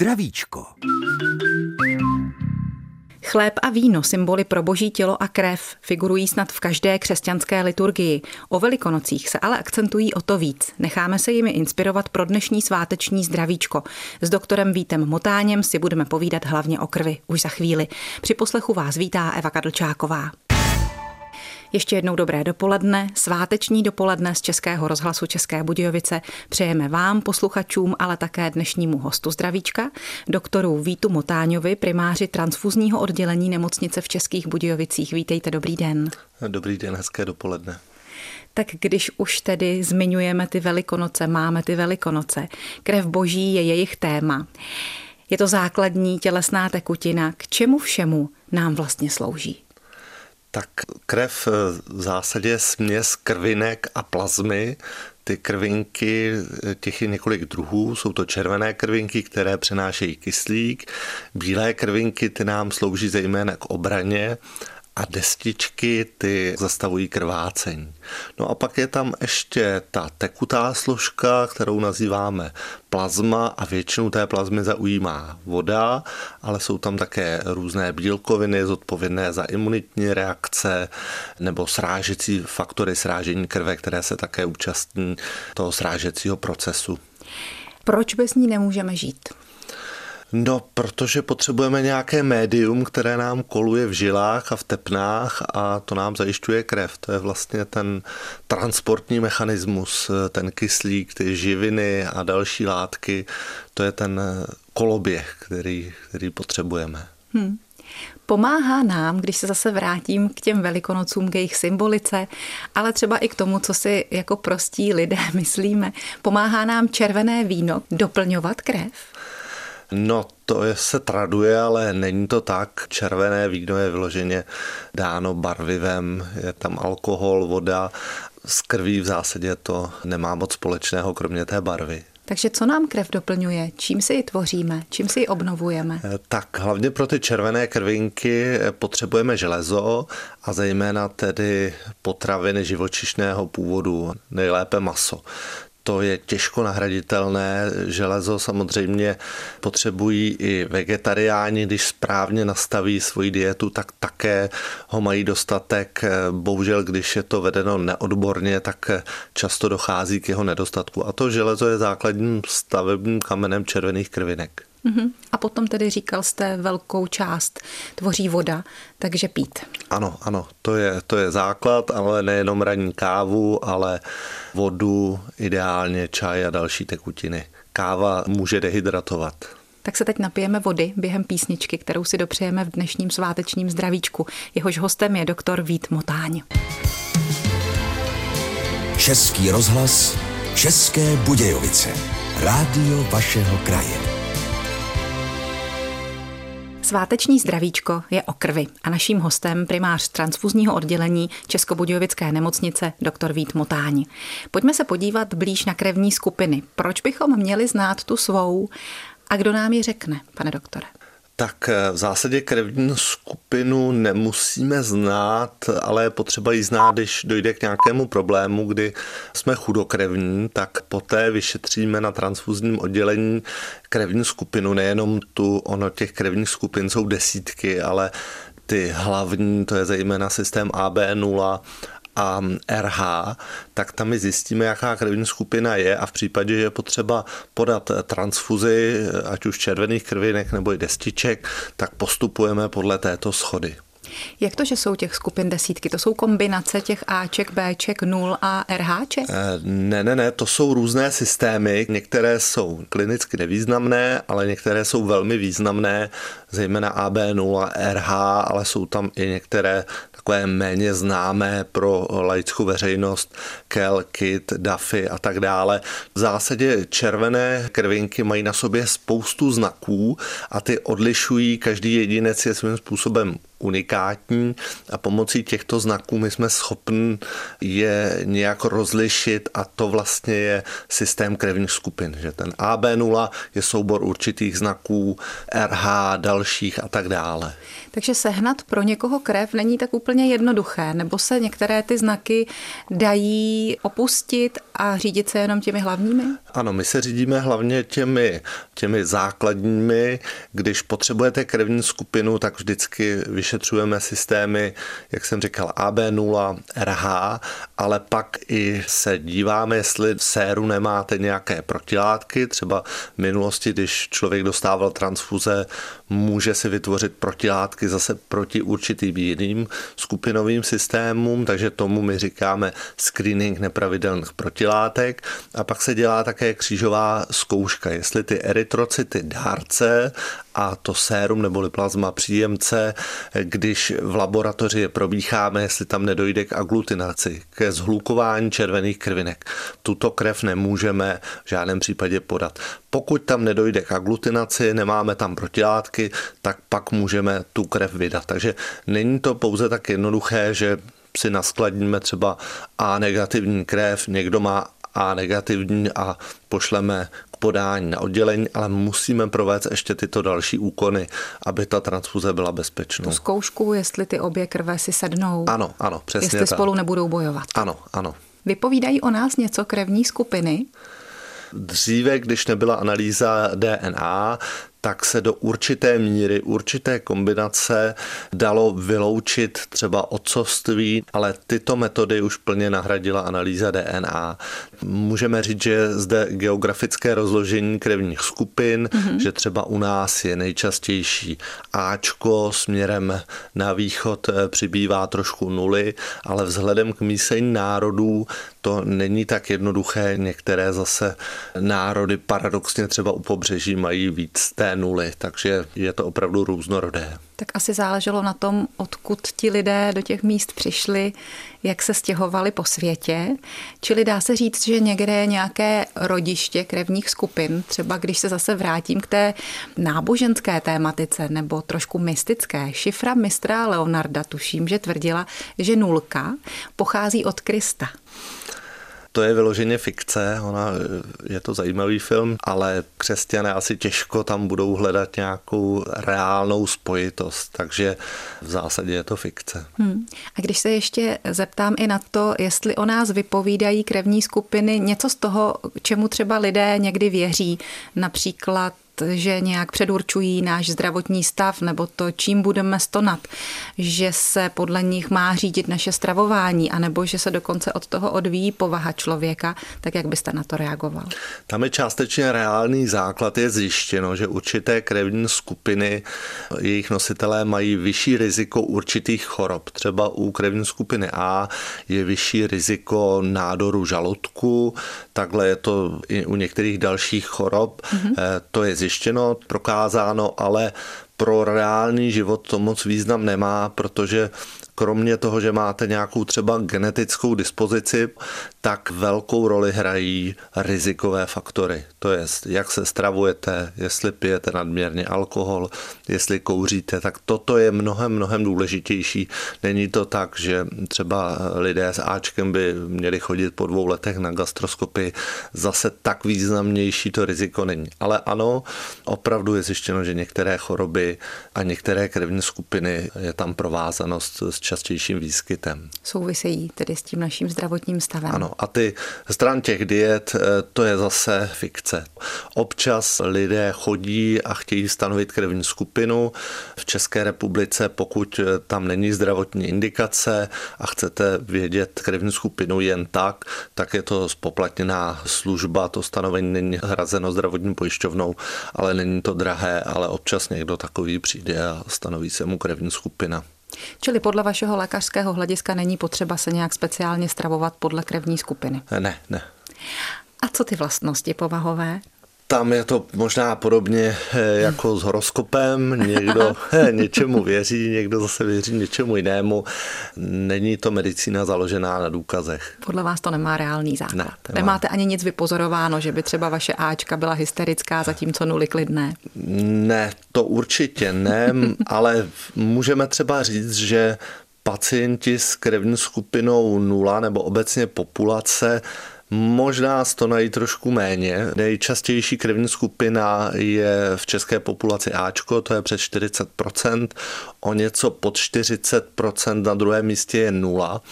zdravíčko. Chléb a víno, symboly pro boží tělo a krev, figurují snad v každé křesťanské liturgii. O velikonocích se ale akcentují o to víc. Necháme se jimi inspirovat pro dnešní sváteční zdravíčko. S doktorem Vítem Motáněm si budeme povídat hlavně o krvi už za chvíli. Při poslechu vás vítá Eva Kadlčáková. Ještě jednou dobré dopoledne, sváteční dopoledne z Českého rozhlasu České Budějovice. Přejeme vám, posluchačům, ale také dnešnímu hostu zdravíčka, doktoru Vítu Motáňovi, primáři transfuzního oddělení nemocnice v Českých Budějovicích. Vítejte, dobrý den. Dobrý den, hezké dopoledne. Tak když už tedy zmiňujeme ty velikonoce, máme ty velikonoce, krev boží je jejich téma. Je to základní tělesná tekutina, k čemu všemu nám vlastně slouží? Tak krev eh, v zásadě je směs krvinek a plazmy. Ty krvinky, eh, těch je několik druhů, jsou to červené krvinky, které přenášejí kyslík, bílé krvinky, ty nám slouží zejména k obraně a destičky ty zastavují krvácení. No a pak je tam ještě ta tekutá složka, kterou nazýváme plazma a většinu té plazmy zaujímá voda, ale jsou tam také různé bílkoviny zodpovědné za imunitní reakce nebo srážecí faktory srážení krve, které se také účastní toho srážecího procesu. Proč bez ní nemůžeme žít? No, protože potřebujeme nějaké médium, které nám koluje v žilách a v tepnách a to nám zajišťuje krev. To je vlastně ten transportní mechanismus, ten kyslík, ty živiny a další látky. To je ten koloběh, který, který potřebujeme. Hmm. Pomáhá nám, když se zase vrátím k těm velikonocům, k jejich symbolice, ale třeba i k tomu, co si jako prostí lidé myslíme. Pomáhá nám červené víno doplňovat krev? No, to je, se traduje, ale není to tak. Červené víno je vyloženě dáno barvivem, je tam alkohol, voda. S krví v zásadě to nemá moc společného, kromě té barvy. Takže co nám krev doplňuje? Čím si ji tvoříme? Čím si ji obnovujeme? Eh, tak hlavně pro ty červené krvinky potřebujeme železo a zejména tedy potraviny živočišného původu, nejlépe maso to je těžko nahraditelné. Železo samozřejmě potřebují i vegetariáni, když správně nastaví svoji dietu, tak také ho mají dostatek. Bohužel, když je to vedeno neodborně, tak často dochází k jeho nedostatku. A to železo je základním stavebním kamenem červených krvinek. Uh-huh. A potom tedy říkal jste, velkou část tvoří voda, takže pít. Ano, ano, to je, to je základ, ale nejenom ranní kávu, ale vodu, ideálně čaj a další tekutiny. Káva může dehydratovat. Tak se teď napijeme vody během písničky, kterou si dopřejeme v dnešním svátečním zdravíčku. Jehož hostem je doktor Vít Motáň. Český rozhlas, České Budějovice, rádio vašeho kraje. Sváteční zdravíčko je o krvi a naším hostem primář transfuzního oddělení Českobudějovické nemocnice dr. Vít Motáň. Pojďme se podívat blíž na krevní skupiny. Proč bychom měli znát tu svou a kdo nám ji řekne, pane doktore? Tak eh, v zásadě krevní skupinu nemusíme znát, ale je potřeba ji znát, když dojde k nějakému problému, kdy jsme chudokrevní, tak poté vyšetříme na transfuzním oddělení krevní skupinu, nejenom tu, ono těch krevních skupin jsou desítky, ale ty hlavní, to je zejména systém AB0 a RH, tak tam my zjistíme, jaká krevní skupina je a v případě, že je potřeba podat transfuzi, ať už červených krvinek nebo i destiček, tak postupujeme podle této schody. Jak to, že jsou těch skupin desítky? To jsou kombinace těch Aček, Bček, 0 a RHček? Eh, ne, ne, ne, to jsou různé systémy. Některé jsou klinicky nevýznamné, ale některé jsou velmi významné, zejména AB0 a RH, ale jsou tam i některé takové méně známé pro laickou veřejnost, Kel, Kit, Duffy a tak dále. V zásadě červené krvinky mají na sobě spoustu znaků a ty odlišují, každý jedinec je svým způsobem unikátní a pomocí těchto znaků my jsme schopni je nějak rozlišit a to vlastně je systém krevních skupin, že ten AB0 je soubor určitých znaků, RH, dalších a tak dále. Takže sehnat pro někoho krev není tak úplně jednoduché, nebo se některé ty znaky dají opustit a řídit se jenom těmi hlavními? Ano, my se řídíme hlavně těmi, těmi základními. Když potřebujete krevní skupinu, tak vždycky vyšetřujeme systémy, jak jsem říkal, AB0, RH, ale pak i se díváme, jestli v séru nemáte nějaké protilátky. Třeba v minulosti, když člověk dostával transfuze, může si vytvořit protilátky zase proti určitým jiným skupinovým systémům, takže tomu my říkáme screening nepravidelných protilátek. A pak se dělá také křížová zkouška, jestli ty erytrocity dárce a to sérum neboli plazma příjemce, když v laboratoři je probícháme, jestli tam nedojde k aglutinaci, ke zhlukování červených krvinek. Tuto krev nemůžeme v žádném případě podat. Pokud tam nedojde k aglutinaci, nemáme tam protilátky, tak pak můžeme tu krev vydat. Takže není to pouze tak jednoduché, že si naskladníme třeba A negativní krev, někdo má A negativní a pošleme k podání na oddělení, ale musíme provést ještě tyto další úkony, aby ta transfuze byla bezpečná. Tu zkoušku, jestli ty obě krve si sednou. Ano, ano, přesně Jestli tak. spolu nebudou bojovat. Ano, ano. Vypovídají o nás něco krevní skupiny? Dříve, když nebyla analýza DNA, tak se do určité míry, určité kombinace dalo vyloučit třeba otcovství, ale tyto metody už plně nahradila analýza DNA. Můžeme říct, že zde geografické rozložení krevních skupin, mm-hmm. že třeba u nás je nejčastější Ačko směrem na východ eh, přibývá trošku nuly, ale vzhledem k mísení národů to není tak jednoduché. Některé zase národy paradoxně třeba u pobřeží mají víc té nuly, takže je to opravdu různorodé. Tak asi záleželo na tom, odkud ti lidé do těch míst přišli, jak se stěhovali po světě. Čili dá se říct, že někde je nějaké rodiště krevních skupin. Třeba když se zase vrátím k té náboženské tématice nebo trošku mystické. Šifra mistra Leonarda tuším, že tvrdila, že nulka pochází od Krista. To je vyloženě fikce, ona, je to zajímavý film, ale křesťané asi těžko tam budou hledat nějakou reálnou spojitost, takže v zásadě je to fikce. Hmm. A když se ještě zeptám i na to, jestli o nás vypovídají krevní skupiny něco z toho, čemu třeba lidé někdy věří, například že nějak předurčují náš zdravotní stav nebo to, čím budeme stonat, že se podle nich má řídit naše stravování, anebo že se dokonce od toho odvíjí povaha člověka, tak jak byste na to reagoval? Tam je částečně reálný základ, je zjištěno, že určité krevní skupiny, jejich nositelé mají vyšší riziko určitých chorob. Třeba u krevní skupiny A je vyšší riziko nádoru žaludku, takhle je to i u některých dalších chorob. Mm-hmm. To je zjištěno, prokázáno, ale pro reálný život to moc význam nemá, protože kromě toho, že máte nějakou třeba genetickou dispozici, tak velkou roli hrají rizikové faktory. To je, jak se stravujete, jestli pijete nadměrně alkohol, jestli kouříte, tak toto je mnohem, mnohem důležitější. Není to tak, že třeba lidé s Ačkem by měli chodit po dvou letech na gastroskopii. Zase tak významnější to riziko není. Ale ano, opravdu je zjištěno, že některé choroby a některé krevní skupiny je tam provázanost s častějším výskytem. Souvisejí tedy s tím naším zdravotním stavem. Ano, a ty stran těch diet, eh, to je zase fikce. Občas lidé chodí a chtějí stanovit krevní skupinu. V České republice, pokud eh, tam není zdravotní indikace a chcete vědět krevní skupinu jen tak, tak je to spoplatněná služba, to stanovení není hrazeno zdravotní pojišťovnou, ale není to drahé, ale občas někdo takový přijde a stanoví se mu krevní skupina. Čili podle vašeho lékařského hlediska není potřeba se nějak speciálně stravovat podle krevní skupiny? Ne, ne. A co ty vlastnosti povahové? Tam je to možná podobně eh, jako s horoskopem. Někdo eh, něčemu věří, někdo zase věří něčemu jinému. Není to medicína založená na důkazech. Podle vás to nemá reálný základ. Ne, nemá. Nemáte ani nic vypozorováno, že by třeba vaše Ačka byla hysterická, zatímco nuly klidné? Ne, to určitě ne, ale můžeme třeba říct, že pacienti s krevní skupinou 0 nebo obecně populace Možná stonají trošku méně. Nejčastější krevní skupina je v české populaci Ačko, to je přes 40%, o něco pod 40%, na druhém místě je nula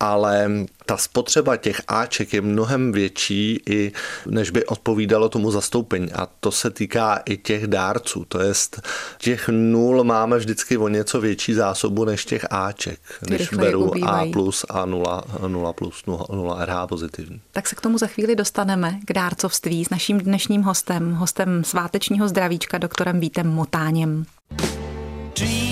ale ta spotřeba těch Aček je mnohem větší, i než by odpovídalo tomu zastoupení. A to se týká i těch dárců. To jest, těch nul máme vždycky o něco větší zásobu než těch Aček. Když beru ubývají. A plus a 0, 0 plus 0, 0 RH pozitivní. Tak se k tomu za chvíli dostaneme, k dárcovství s naším dnešním hostem, hostem svátečního zdravíčka, doktorem Vítem Motáněm. Dreams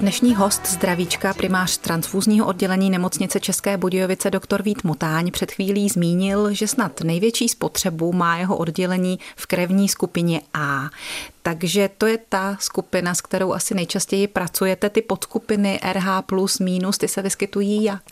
Dnešní host zdravíčka, primář transfúzního oddělení nemocnice České Budějovice, doktor Vít Motáň, před chvílí zmínil, že snad největší spotřebu má jeho oddělení v krevní skupině A. Takže to je ta skupina, s kterou asi nejčastěji pracujete. Ty podskupiny RH plus minus, ty se vyskytují jak?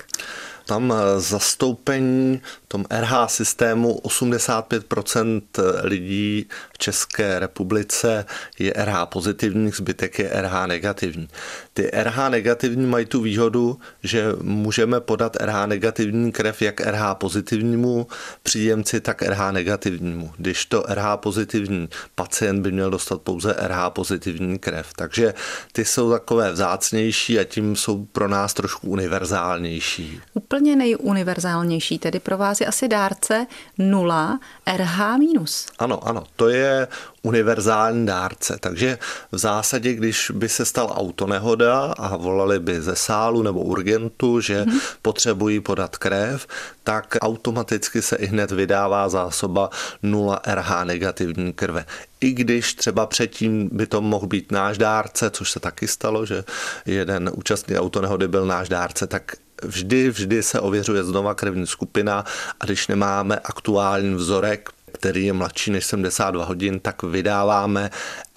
Tam eh, zastoupení v tom RH systému 85% lidí v České republice je RH pozitivní, zbytek je RH negativní. Ty RH negativní mají tu výhodu, že můžeme podat RH negativní krev jak RH pozitivnímu příjemci, tak RH negativnímu. Když to RH pozitivní pacient by měl dostat pouze RH pozitivní krev. Takže ty jsou takové vzácnější a tím jsou pro nás trošku univerzálnější. Úplně nejuniverzálnější, tedy pro vás je asi dárce 0 RH minus. Ano, ano, to je univerzální dárce. Takže v zásadě, když by se stal autonehoda a volali by ze sálu nebo urgentu, že hmm. potřebují podat krev, tak automaticky se i hned vydává zásoba 0 RH negativní krve. I když třeba předtím by to mohl být náš dárce, což se taky stalo, že jeden účastník autonehody byl náš dárce, tak vždy, vždy se ověřuje znova krevní skupina a když nemáme aktuální vzorek, který je mladší než 72 hodin, tak vydáváme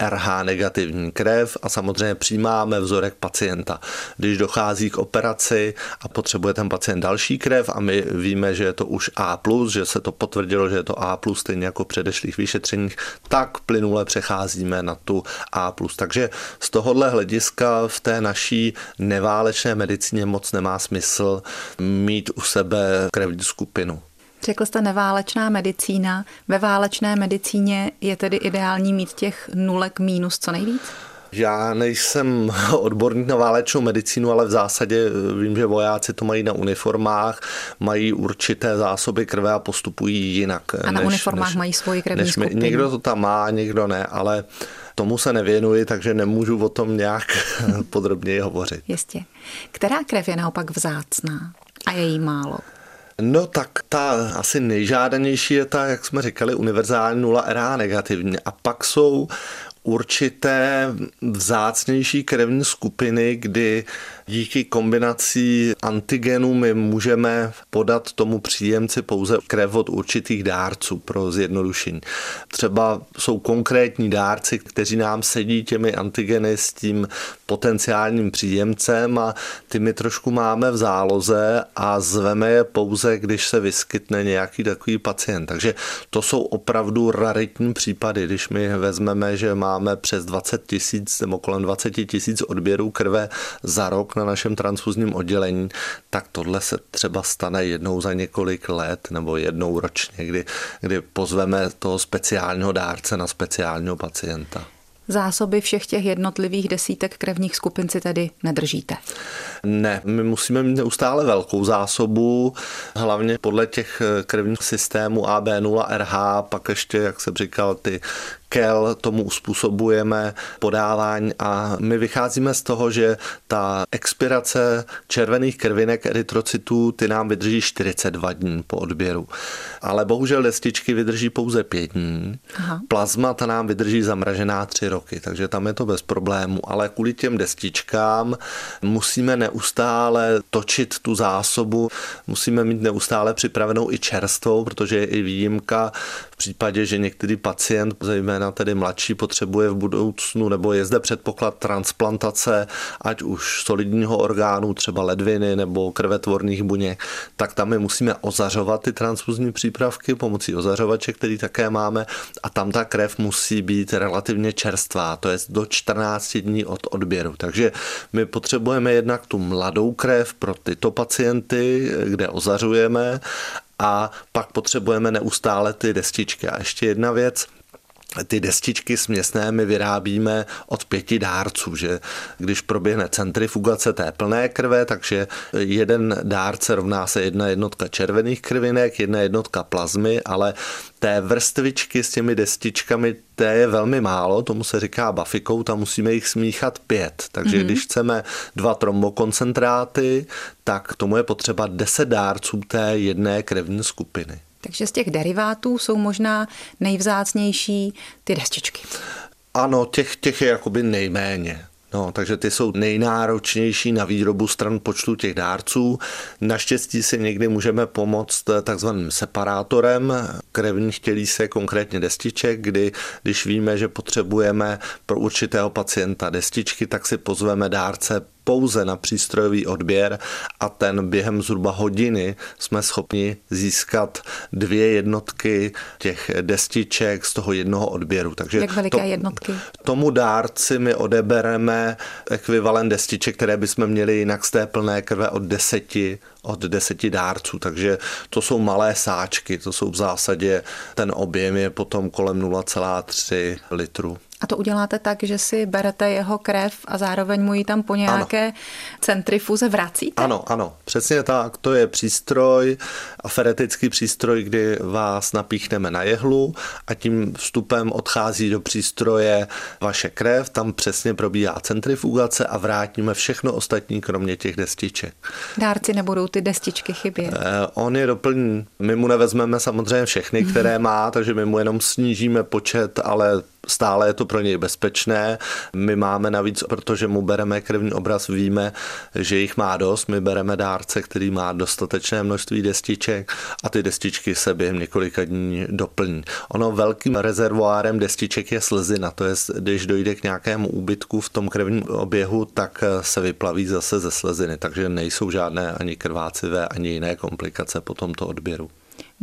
RH negativní krev a samozřejmě přijímáme vzorek pacienta. Když dochází k operaci a potřebuje ten pacient další krev a my víme, že je to už A+, že se to potvrdilo, že je to A+, stejně jako předešlých vyšetřeních, tak plynule přecházíme na tu A+. Takže z tohohle hlediska v té naší neválečné medicíně moc nemá smysl mít u sebe krevní skupinu. Řekl jste neválečná medicína. Ve válečné medicíně je tedy ideální mít těch nulek mínus co nejvíc? Já nejsem odborník na válečnou medicínu, ale v zásadě vím, že vojáci to mají na uniformách, mají určité zásoby krve a postupují jinak. A na než, uniformách než, mají svoji krevní než skupinu. Někdo to tam má, někdo ne, ale tomu se nevěnuji, takže nemůžu o tom nějak podrobněji hovořit. Jistě. Která krev je naopak vzácná a je jí málo? No tak ta asi nejžádanější je ta, jak jsme říkali, univerzální 0 RH negativní. A pak jsou určité vzácnější krevní skupiny, kdy díky kombinací antigenů my můžeme podat tomu příjemci pouze krev od určitých dárců pro zjednodušení. Třeba jsou konkrétní dárci, kteří nám sedí těmi antigeny s tím potenciálním příjemcem a ty my trošku máme v záloze a zveme je pouze, když se vyskytne nějaký takový pacient. Takže to jsou opravdu raritní případy, když my vezmeme, že máme přes 20 tisíc nebo kolem 20 tisíc odběrů krve za rok na našem transfuzním oddělení, tak tohle se třeba stane jednou za několik let nebo jednou ročně, kdy, kdy pozveme toho speciálního dárce na speciálního pacienta. Zásoby všech těch jednotlivých desítek krevních skupin si tedy nedržíte? Ne, my musíme mít neustále velkou zásobu, hlavně podle těch krevních systémů AB0RH, pak ještě, jak jsem říkal, ty kel tomu uspůsobujeme podávání a my vycházíme z toho, že ta expirace červených krvinek erytrocytů ty nám vydrží 42 dní po odběru. Ale bohužel destičky vydrží pouze 5 dní. Aha. Plazma ta nám vydrží zamražená 3 roky, takže tam je to bez problému. Ale kvůli těm destičkám musíme neustále točit tu zásobu, musíme mít neustále připravenou i čerstvou, protože je i výjimka v případě, že některý pacient, zejména tedy mladší, potřebuje v budoucnu nebo je zde předpoklad transplantace, ať už solidního orgánu, třeba ledviny nebo krvetvorných buněk, tak tam my musíme ozařovat ty transfuzní přípravky pomocí ozařovače, který také máme a tam ta krev musí být relativně čerstvá, to je do 14 dní od odběru. Takže my potřebujeme jednak tu mladou krev pro tyto pacienty, kde ozařujeme a pak potřebujeme neustále ty destičky. A ještě jedna věc, ty destičky směsné my vyrábíme od pěti dárců, že když proběhne centrifugace té plné krve, takže jeden dárce rovná se jedna jednotka červených krvinek, jedna jednotka plazmy, ale té vrstvičky s těmi destičkami, té je velmi málo, tomu se říká bafikou, tam musíme jich smíchat pět. Takže mm-hmm. když chceme dva trombokoncentráty, tak tomu je potřeba deset dárců té jedné krevní skupiny. Takže z těch derivátů jsou možná nejvzácnější ty destičky. Ano, těch, těch je jakoby nejméně. No, takže ty jsou nejnáročnější na výrobu stran počtu těch dárců. Naštěstí si někdy můžeme pomoct takzvaným separátorem krevních tělísek, konkrétně destiček, kdy když víme, že potřebujeme pro určitého pacienta destičky, tak si pozveme dárce pouze na přístrojový odběr a ten během zhruba hodiny jsme schopni získat dvě jednotky těch destiček z toho jednoho odběru. Takže Jak veliké to, jednotky? Tomu dárci my odebereme ekvivalent destiček, které bychom měli jinak z té plné krve od deseti od deseti dárců, takže to jsou malé sáčky, to jsou v zásadě, ten objem je potom kolem 0,3 litru. A to uděláte tak, že si berete jeho krev a zároveň mu ji tam po nějaké ano. centrifuze vracíte? Ano, ano, přesně tak. To je přístroj, aferetický přístroj, kdy vás napíchneme na jehlu a tím vstupem odchází do přístroje vaše krev, tam přesně probíhá centrifugace a vrátíme všechno ostatní, kromě těch destiček. Dárci nebudou ty destičky chybět? Eh, on je doplní. My mu nevezmeme samozřejmě všechny, které má, takže my mu jenom snížíme počet, ale stále je to pro něj bezpečné. My máme navíc, protože mu bereme krevní obraz, víme, že jich má dost. My bereme dárce, který má dostatečné množství destiček a ty destičky se během několika dní doplní. Ono velkým rezervoárem destiček je slzina, to je, když dojde k nějakému úbytku v tom krevním oběhu, tak se vyplaví zase ze sleziny, takže nejsou žádné ani krvácivé, ani jiné komplikace po tomto odběru.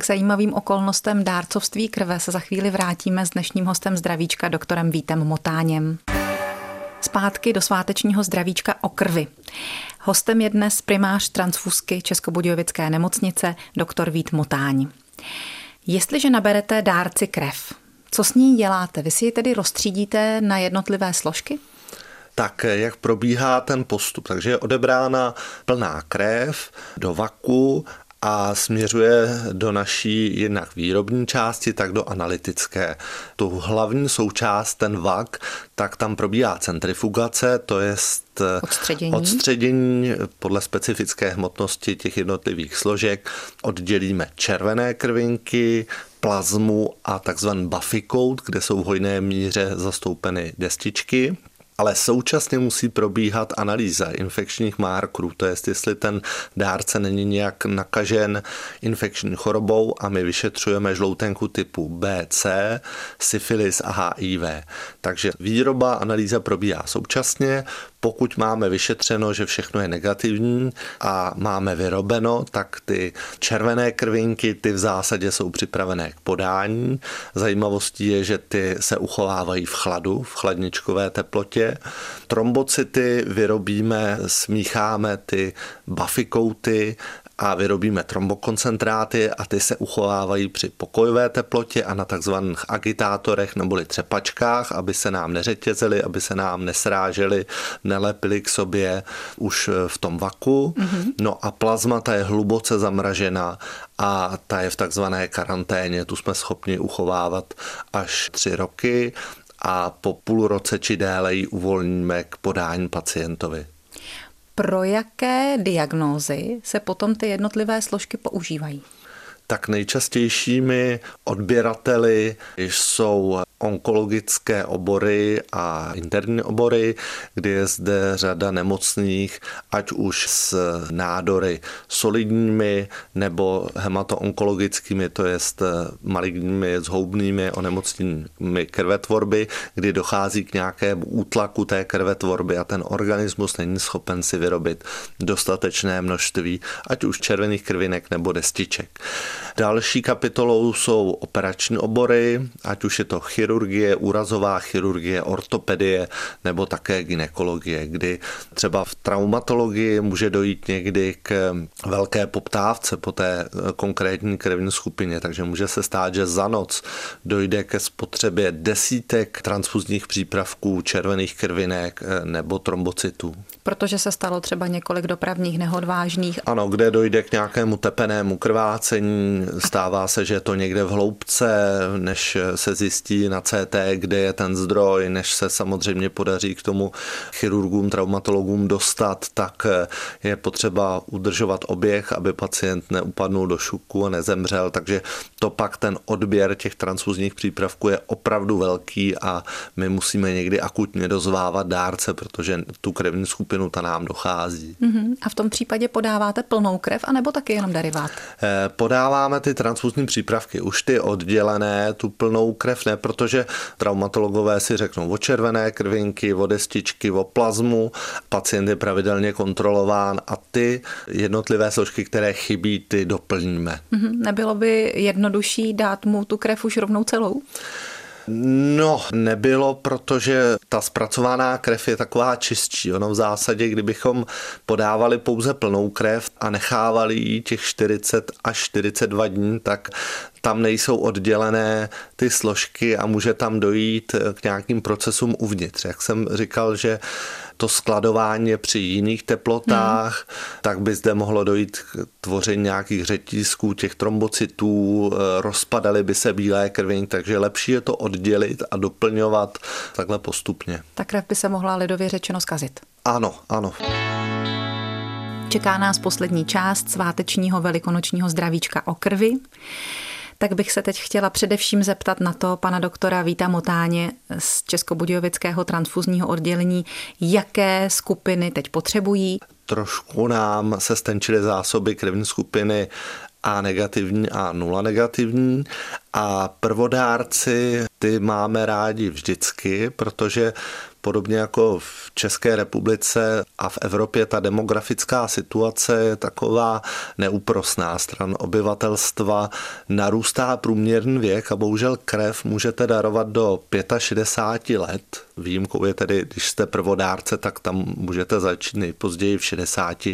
K zajímavým okolnostem dárcovství krve se za chvíli vrátíme s dnešním hostem zdravíčka doktorem Vítem Motáněm. Zpátky do svátečního zdravíčka o krvi. Hostem je dnes primář transfusky Českobudějovické nemocnice doktor Vít Motáň. Jestliže naberete dárci krev, co s ní děláte? Vy si ji tedy rozstřídíte na jednotlivé složky? tak jak probíhá ten postup. Takže je odebrána plná krev do vaku a směřuje do naší jednak výrobní části, tak do analytické. Tu hlavní součást, ten vak, tak tam probíhá centrifugace, to je odstředění. odstředění podle specifické hmotnosti těch jednotlivých složek. Oddělíme červené krvinky, plazmu a takzvaný buffy code, kde jsou v hojné míře zastoupeny destičky ale současně musí probíhat analýza infekčních markerů, to je, jestli ten dárce není nějak nakažen infekční chorobou a my vyšetřujeme žloutenku typu B, C, syfilis a HIV. Takže výroba, analýza probíhá současně, pokud máme vyšetřeno, že všechno je negativní a máme vyrobeno, tak ty červené krvinky, ty v zásadě jsou připravené k podání. Zajímavostí je, že ty se uchovávají v chladu, v chladničkové teplotě. Trombocyty vyrobíme, smícháme ty bafikouty a vyrobíme trombokoncentráty a ty se uchovávají při pokojové teplotě a na takzvaných agitátorech neboli třepačkách, aby se nám neřetězily, aby se nám nesrážely, nelepily k sobě už v tom vaku. Mm-hmm. No a plazma ta je hluboce zamražená a ta je v takzvané karanténě. Tu jsme schopni uchovávat až tři roky a po půl roce či déle ji uvolníme k podání pacientovi. Pro jaké diagnózy se potom ty jednotlivé složky používají? Tak nejčastějšími odběrateli jsou onkologické obory a interní obory, kdy je zde řada nemocných, ať už s nádory solidními nebo hematoonkologickými, to je maligními zhoubnými onemocněními krvetvorby, kdy dochází k nějakému útlaku té krvetvorby a ten organismus není schopen si vyrobit dostatečné množství, ať už červených krvinek nebo destiček. Další kapitolou jsou operační obory, ať už je to chirurgie, úrazová chirurgie, ortopedie nebo také ginekologie, kdy třeba v traumatologii může dojít někdy k velké poptávce po té konkrétní krevní skupině, takže může se stát, že za noc dojde ke spotřebě desítek transfuzních přípravků, červených krvinek nebo trombocytů. Protože se stalo třeba několik dopravních nehod vážných. Ano, kde dojde k nějakému tepenému krvácení, stává se, že je to někde v hloubce, než se zjistí na CT, kde je ten zdroj, než se samozřejmě podaří k tomu chirurgům, traumatologům dostat, tak je potřeba udržovat oběh, aby pacient neupadnul do šuku a nezemřel, takže to pak ten odběr těch transfuzních přípravků je opravdu velký a my musíme někdy akutně dozvávat dárce, protože tu krevní skupinu ta nám dochází. Uh-huh. A v tom případě podáváte plnou krev, anebo taky jenom derivát? Eh, podáváme ty transfuzní přípravky, už ty oddělené, tu plnou krev ne, protože traumatologové si řeknou o červené krvinky, o destičky, o plazmu, pacient je pravidelně kontrolován a ty jednotlivé složky, které chybí, ty doplníme. Uh-huh. Nebylo by jednodušší dát mu tu krev už rovnou celou? No, nebylo, protože ta zpracovaná krev je taková čistší. Ono v zásadě, kdybychom podávali pouze plnou krev a nechávali ji těch 40 až 42 dní, tak tam nejsou oddělené ty složky a může tam dojít k nějakým procesům uvnitř. Jak jsem říkal, že to skladování při jiných teplotách, hmm. tak by zde mohlo dojít k tvoření nějakých řetízků, těch trombocytů, eh, rozpadaly by se bílé krviň, takže lepší je to oddělit a doplňovat takhle postupně. Ta krev by se mohla lidově řečeno zkazit. Ano, ano. Čeká nás poslední část svátečního velikonočního zdravíčka o krvi tak bych se teď chtěla především zeptat na to pana doktora Víta Motáně z Českobudějovického transfuzního oddělení, jaké skupiny teď potřebují. Trošku nám se stenčily zásoby krevní skupiny a negativní a nula negativní a prvodárci ty máme rádi vždycky, protože podobně jako v České republice a v Evropě ta demografická situace je taková neúprosná. Stran obyvatelstva narůstá průměrný věk a bohužel krev můžete darovat do 65 let. Výjimkou je tedy, když jste prvodárce, tak tam můžete začít nejpozději v 60.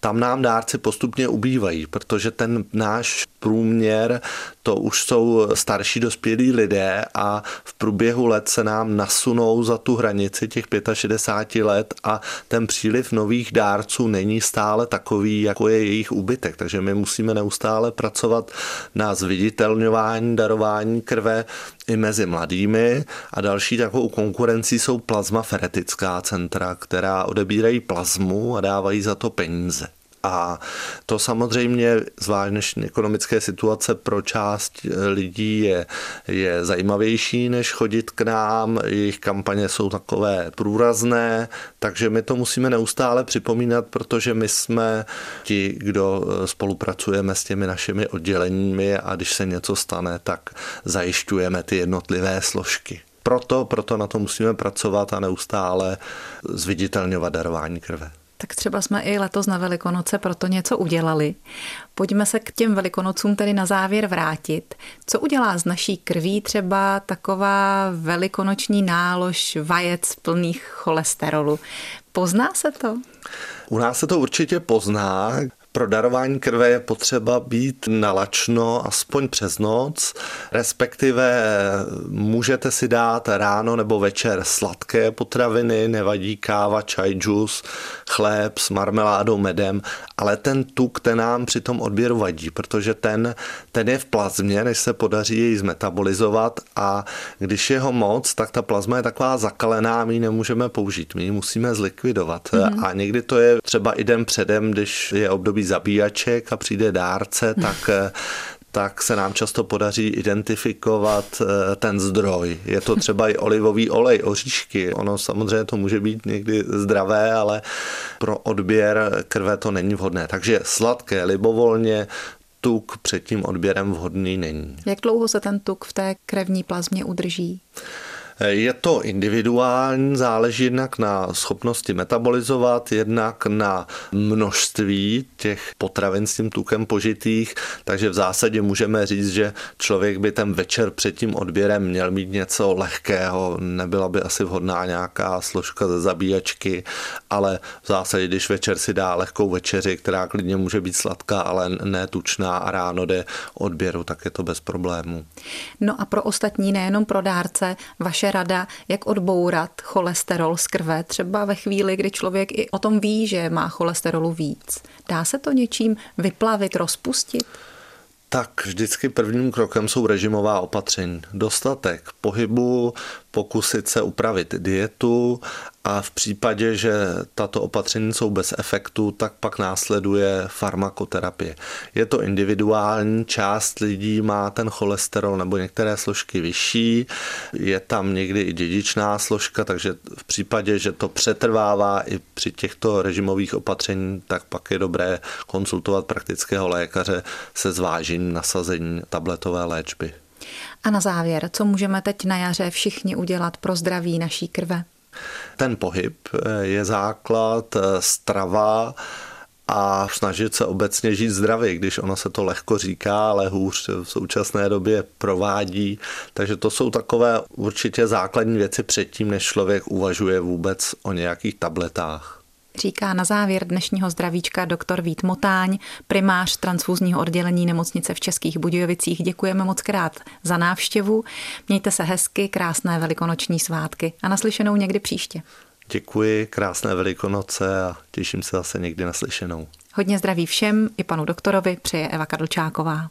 Tam nám dárci postupně ubývají, protože ten náš průměr to už jsou starší dospělí lidé a v průběhu let se nám nasunou za tu hranici těch 65 let a ten příliv nových dárců není stále takový, jako je jejich úbytek. Takže my musíme neustále pracovat na zviditelňování, darování krve i mezi mladými a další takovou konkurencí jsou plazmaferetická centra, která odebírají plazmu a dávají za to peníze. A to samozřejmě, zvlášť dnešní ekonomické situace pro část lidí je, je zajímavější, než chodit k nám. Jejich kampaně jsou takové průrazné, takže my to musíme neustále připomínat, protože my jsme ti, kdo spolupracujeme s těmi našimi odděleními a když se něco stane, tak zajišťujeme ty jednotlivé složky. Proto, proto na to musíme pracovat a neustále zviditelňovat darování krve. Tak třeba jsme i letos na Velikonoce proto něco udělali. Pojďme se k těm Velikonocům tedy na závěr vrátit. Co udělá z naší krví třeba taková velikonoční nálož vajec plných cholesterolu? Pozná se to? U nás se to určitě pozná, Pro darování krve je potřeba být nalačno aspoň přes noc, respektive můžete si dát ráno nebo večer sladké potraviny, nevadí káva, čaj, džus, chléb s marmeládou, medem, ale ten tuk, ten nám při tom odběru vadí, protože ten, ten je v plazmě, než se podaří jej zmetabolizovat a když je ho moc, tak ta plazma je taková zakalená, my ji nemůžeme použít, my ji musíme zlikvidovat. Mm-hmm. A někdy to je třeba i den předem, když je období zabíjaček a přijde dárce, tak tak se nám často podaří identifikovat eh, ten zdroj. Je to třeba i olivový olej, oříšky. Ono samozřejmě to může být někdy zdravé, ale pro odběr krve to není vhodné. Takže sladké libovolně, tuk před tím odběrem vhodný není. Jak dlouho se ten tuk v té krevní plazmě udrží? Je to individuální, záleží jednak na schopnosti metabolizovat, jednak na množství těch potravin s tím tukem požitých, takže v zásadě můžeme říct, že člověk by ten večer před tím odběrem měl mít něco lehkého, nebyla by asi vhodná nějaká složka ze zabíjačky, ale v zásadě, když večer si dá lehkou večeři, která klidně může být sladká, ale ne tučná a ráno jde odběru, tak je to bez problémů. No a pro ostatní, nejenom pro dárce, vaše rada, jak odbourat cholesterol z krve, třeba ve chvíli, kdy člověk i o tom ví, že má cholesterolu víc. Dá se to něčím vyplavit, rozpustit? Tak vždycky prvním krokem jsou režimová opatření. Dostatek pohybu, pokusit se upravit dietu a v případě, že tato opatření jsou bez efektu, tak pak následuje farmakoterapie. Je to individuální, část lidí má ten cholesterol nebo některé složky vyšší, je tam někdy i dědičná složka, takže v případě, že to přetrvává i při těchto režimových opatření, tak pak je dobré konsultovat praktického lékaře se zvážením nasazení tabletové léčby. A na závěr, co můžeme teď na jaře všichni udělat pro zdraví naší krve? Ten pohyb eh, je základ, eh, strava a snažit se obecně žít zdravě, když ono se to lehko říká, ale hůř v současné době provádí. Takže to jsou takové určitě základní věci předtím, než člověk uvažuje vůbec o nějakých tabletách říká na závěr dnešního zdravíčka doktor Vít Motáň, primář transfuzního oddělení nemocnice v Českých Budějovicích. Děkujeme moc krát za návštěvu. Mějte se hezky, krásné velikonoční svátky a naslyšenou někdy příště. Děkuji, krásné velikonoce a těším se zase někdy naslyšenou. Hodně zdraví všem i panu doktorovi přeje Eva Kadlčáková.